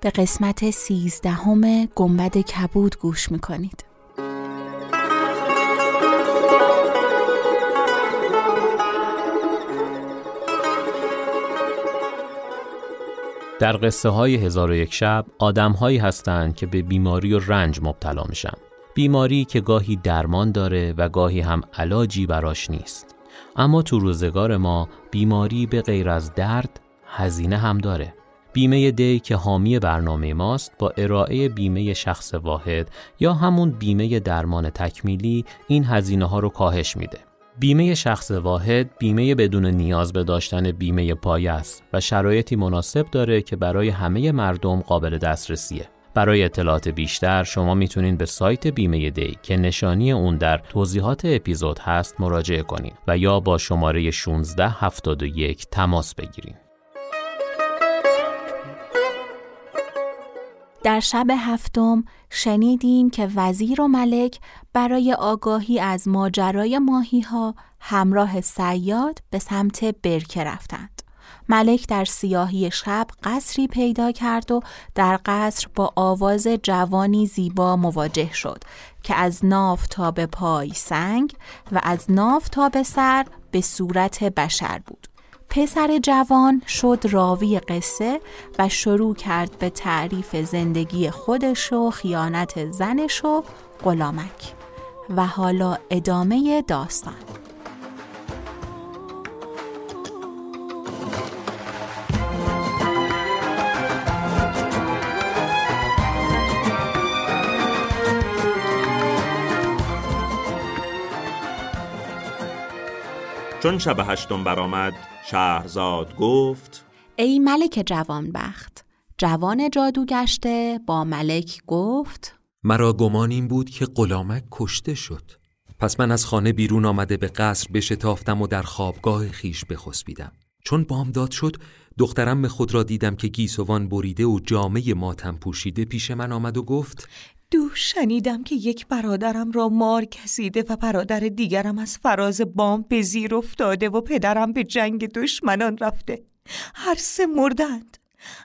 به قسمت سیزدهم گنبد کبود گوش می‌کنید. در قصه های هزار و یک شب آدم هایی هستند که به بیماری و رنج مبتلا میشن. بیماری که گاهی درمان داره و گاهی هم علاجی براش نیست. اما تو روزگار ما بیماری به غیر از درد هزینه هم داره. بیمه دی که حامی برنامه ماست با ارائه بیمه شخص واحد یا همون بیمه درمان تکمیلی این هزینه ها رو کاهش میده بیمه شخص واحد بیمه بدون نیاز به داشتن بیمه پایه است و شرایطی مناسب داره که برای همه مردم قابل دسترسیه. برای اطلاعات بیشتر شما می‌تونید به سایت بیمه دی که نشانی اون در توضیحات اپیزود هست مراجعه کنید و یا با شماره 1671 تماس بگیرید. در شب هفتم شنیدیم که وزیر و ملک برای آگاهی از ماجرای ماهی ها همراه سیاد به سمت برکه رفتند. ملک در سیاهی شب قصری پیدا کرد و در قصر با آواز جوانی زیبا مواجه شد که از ناف تا به پای سنگ و از ناف تا به سر به صورت بشر بود. پسر جوان شد راوی قصه و شروع کرد به تعریف زندگی خودش و خیانت زنش و غلامک و حالا ادامه داستان. چون شب هشتم برآمد شهرزاد گفت ای ملک جوانبخت جوان جادو گشته با ملک گفت مرا گمان این بود که غلامک کشته شد. پس من از خانه بیرون آمده به قصر بشتافتم و در خوابگاه خیش بخسبیدم. چون بامداد شد دخترم خود را دیدم که گیسوان بریده و جامعه ماتم پوشیده پیش من آمد و گفت دو شنیدم که یک برادرم را مار کسیده و برادر دیگرم از فراز بام به زیر افتاده و پدرم به جنگ دشمنان رفته. هر سه مردند.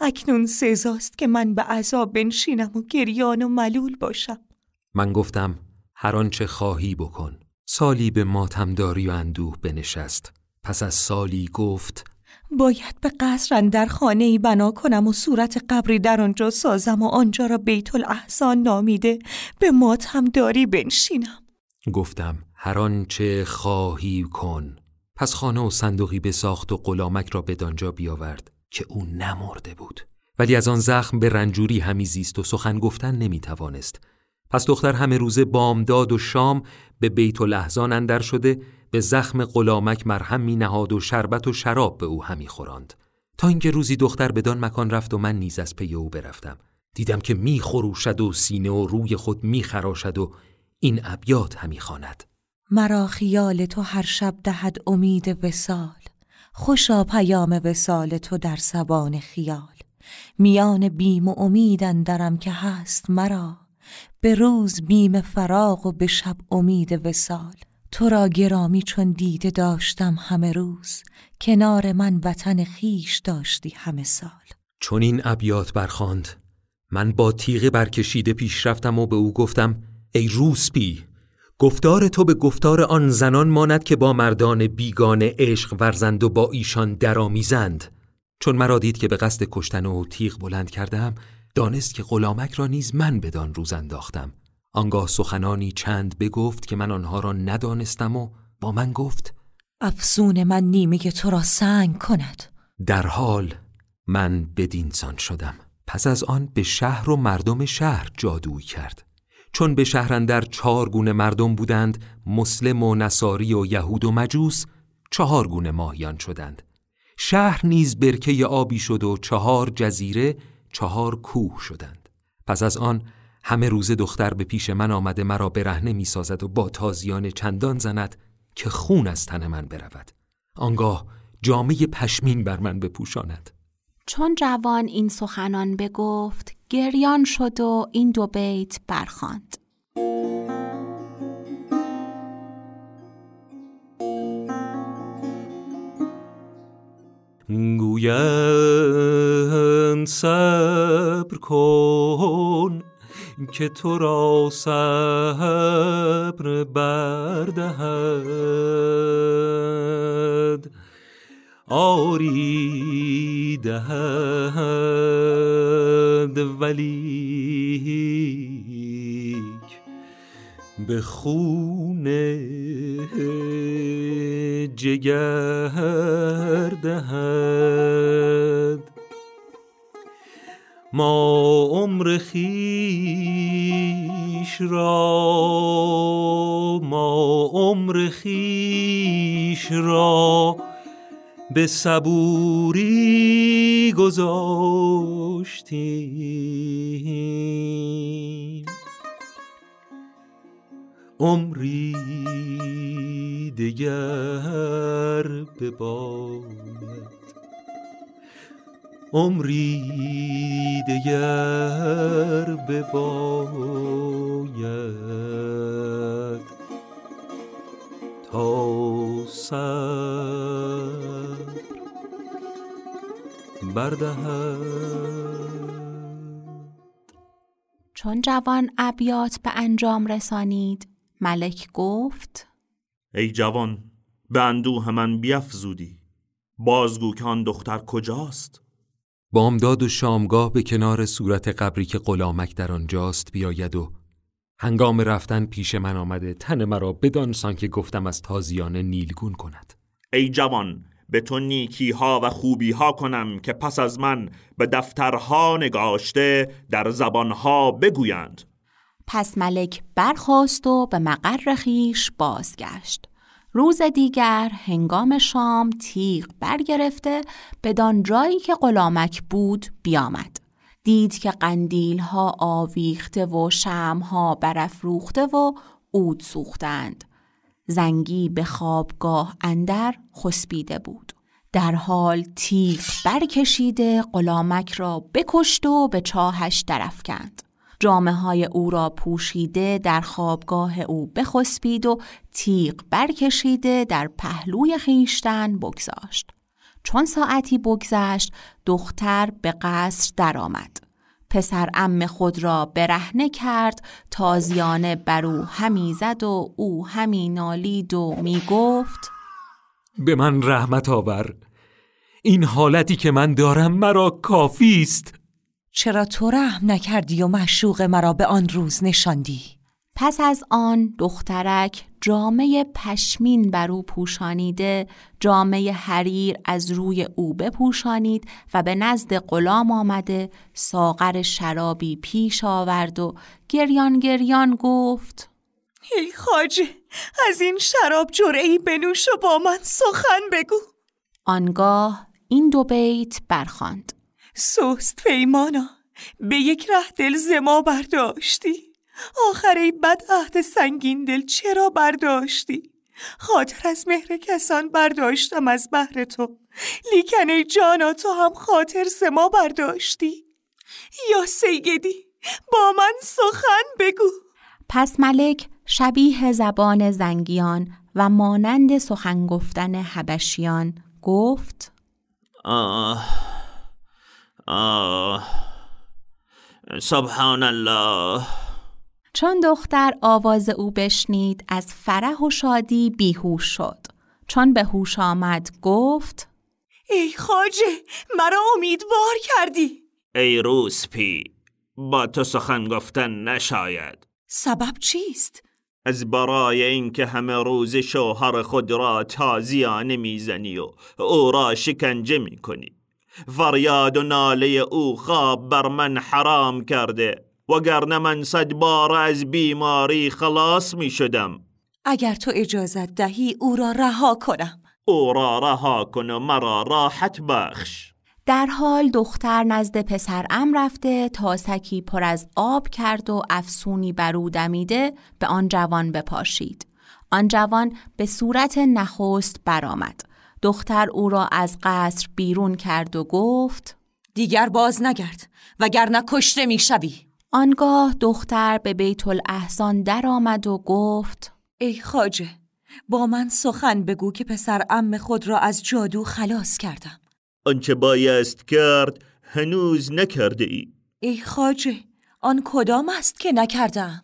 اکنون سزاست که من به عذاب بنشینم و گریان و ملول باشم. من گفتم هر آنچه خواهی بکن. سالی به ماتمداری و اندوه بنشست. پس از سالی گفت باید به قصر در خانه ای بنا کنم و صورت قبری در آنجا سازم و آنجا را بیت الاحسان نامیده به ماتم داری بنشینم. گفتم هر آنچه خواهی کن. پس خانه و صندوقی بساخت و غلامک را به دانجا بیاورد که او نمرده بود. ولی از آن زخم به رنجوری همی زیست و سخن گفتن نمی توانست. پس دختر همه روزه بامداد و شام به بیت الاحزان اندر شده به زخم غلامک مرهم می نهاد و شربت و شراب به او همی خوراند. تا اینکه روزی دختر بدان مکان رفت و من نیز از پی او برفتم. دیدم که می خروشد و سینه و روی خود می خراشد و این ابیات همی خواند. مرا خیال تو هر شب دهد امید وسال خوشا پیام وسال تو در سبان خیال. میان بیم و امید درم که هست مرا. به روز بیم فراغ و به شب امید وسال تو را گرامی چون دیده داشتم همه روز کنار من وطن خیش داشتی همه سال. چون این ابیات برخاند من با تیغ برکشیده پیش رفتم و به او گفتم ای روسپی گفتار تو به گفتار آن زنان ماند که با مردان بیگانه عشق ورزند و با ایشان درآمیزند. چون مرا دید که به قصد کشتن و تیغ بلند کردم دانست که غلامک را نیز من بدان روز انداختم. آنگاه سخنانی چند بگفت که من آنها را ندانستم و با من گفت افسون من نیمه تو را سنگ کند. در حال من بدینسان شدم. پس از آن به شهر و مردم شهر جادویی کرد. چون به شهرندر چهار گونه مردم بودند مسلم و نصاری و یهود و مجوس چهار گونه ماهیان شدند. شهر نیز برکه آبی شد و چهار جزیره چهار کوه شدند. پس از آن همه روز دختر به پیش من آمده مرا برهنه می سازد و با تازیان چندان زند که خون از تن من برود. آنگاه جامعه پشمین بر من بپوشاند. چون جوان این سخنان بگفت گریان شد و این دو بیت برخواند گویند صبر کن. که تو را صبر بردهد آری دهد. ولیک به خون جگر دهد. ما عمر خیش را ما عمر خیش را به صبوری گذاشتیم. عمری دگر بباید عمری دگر بباید تا سر بردهد. چون جوان ابیات به انجام رسانید ملک گفت ای جوان به اندوه من بیفزودی. بازگو که آن دختر کجاست؟ بامداد و شامگاه به کنار صورت قبری که غلامک در آنجاست بیاید و هنگام رفتن پیش من آمده تن مرا بدانسان که گفتم از تازیان نیلگون کند. ای جوان به تو نیکی ها و خوبی ها کنم که پس از من به دفترها نگاشته در زبانها بگویند. پس ملک برخاست و به مقر خیش بازگشت. روز دیگر هنگام شام تیغ برگرفته بدان جایی که غلامک بود بیامد. دید که قندیل ها آویخته و شم ها برافروخته و عود سوختند. زنگی به خوابگاه اندر خسبیده بود. در حال تیغ برکشیده غلامک را بکشت و به چاهش درفکند جامعه های او را پوشیده در خوابگاه او بخسبید و تیغ برکشیده در پهلوی خیشتن بگذاشت. چون ساعتی بگذشت دختر به قصر درآمد. پسر ام خود را برهنه کرد تازیانه بر او همی زد و او همی نالید و می گفت به من رحمت آور این حالتی که من دارم مرا کافی است چرا تو رحم نکردی و مشوق مرا به آن روز نشاندی؟ پس از آن دخترک جامعه پشمین بر او پوشانیده جامعه حریر از روی او بپوشانید و به نزد غلام آمده ساغر شرابی پیش آورد و گریان گریان گفت ای خاجه از این شراب جرعی بنوش و با من سخن بگو آنگاه این دو بیت برخواند سوست پیمانا به یک ره دل زما برداشتی. آخر ای بد عهد سنگین دل چرا برداشتی؟ خاطر از مهر کسان برداشتم از بهر تو. لیکن ای جانا تو هم خاطر زما برداشتی. یا سیگدی با من سخن بگو. پس ملک شبیه زبان زنگیان و مانند سخن گفتن حبشیان گفت آه آه. سبحان الله چون دختر آواز او بشنید از فرح و شادی بیهوش شد. چون به هوش آمد گفت ای خاجه مرا امیدوار کردی. ای روسپی با تو سخن گفتن نشاید. سبب چیست؟ از برای اینکه همه روز شوهر خود را تازیانه می‌زنی و او را شکنجه می‌کنی. فریاد و ناله او خواب بر من حرام کرده وگرنه من صد بار از بیماری خلاص می شدم اگر تو اجازت دهی او را رها کنم او را رها کن و مرا راحت بخش در حال دختر نزد پسر ام رفته تا سکی پر از آب کرد و افسونی بر او دمیده به آن جوان بپاشید. آن جوان به صورت نخست برآمد. دختر او را از قصر بیرون کرد و گفت دیگر باز نگرد وگرنه کشته می‌شوی. آنگاه دختر به بیت الاحسان درآمد و گفت ای خاجه با من سخن بگو که پسر ام خود را از جادو خلاص کردم. آنچه بایست کرد هنوز نکرده ای. ای خاجه آن کدام است که نکردم؟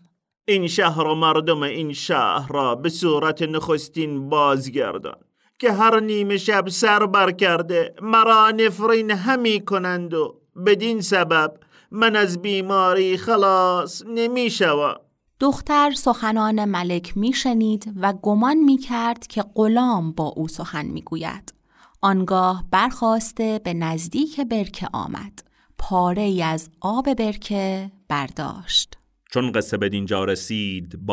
این شهر و مردم این شهر را به صورت نخستین بازگردان. که هر نیمه شب سر بر کرده مرا نفرین همی کنند و بدین سبب من از بیماری خلاص نمی شوم. دختر سخنان ملک میشنید و گمان می کرد که غلام با او سخن می گوید. آنگاه برخواسته به نزدیک برکه آمد. پاره ای از آب برکه برداشت. چون قصه به دینجا رسید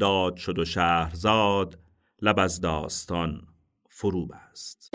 داد شد و شهرزاد لب از داستان فرو بست.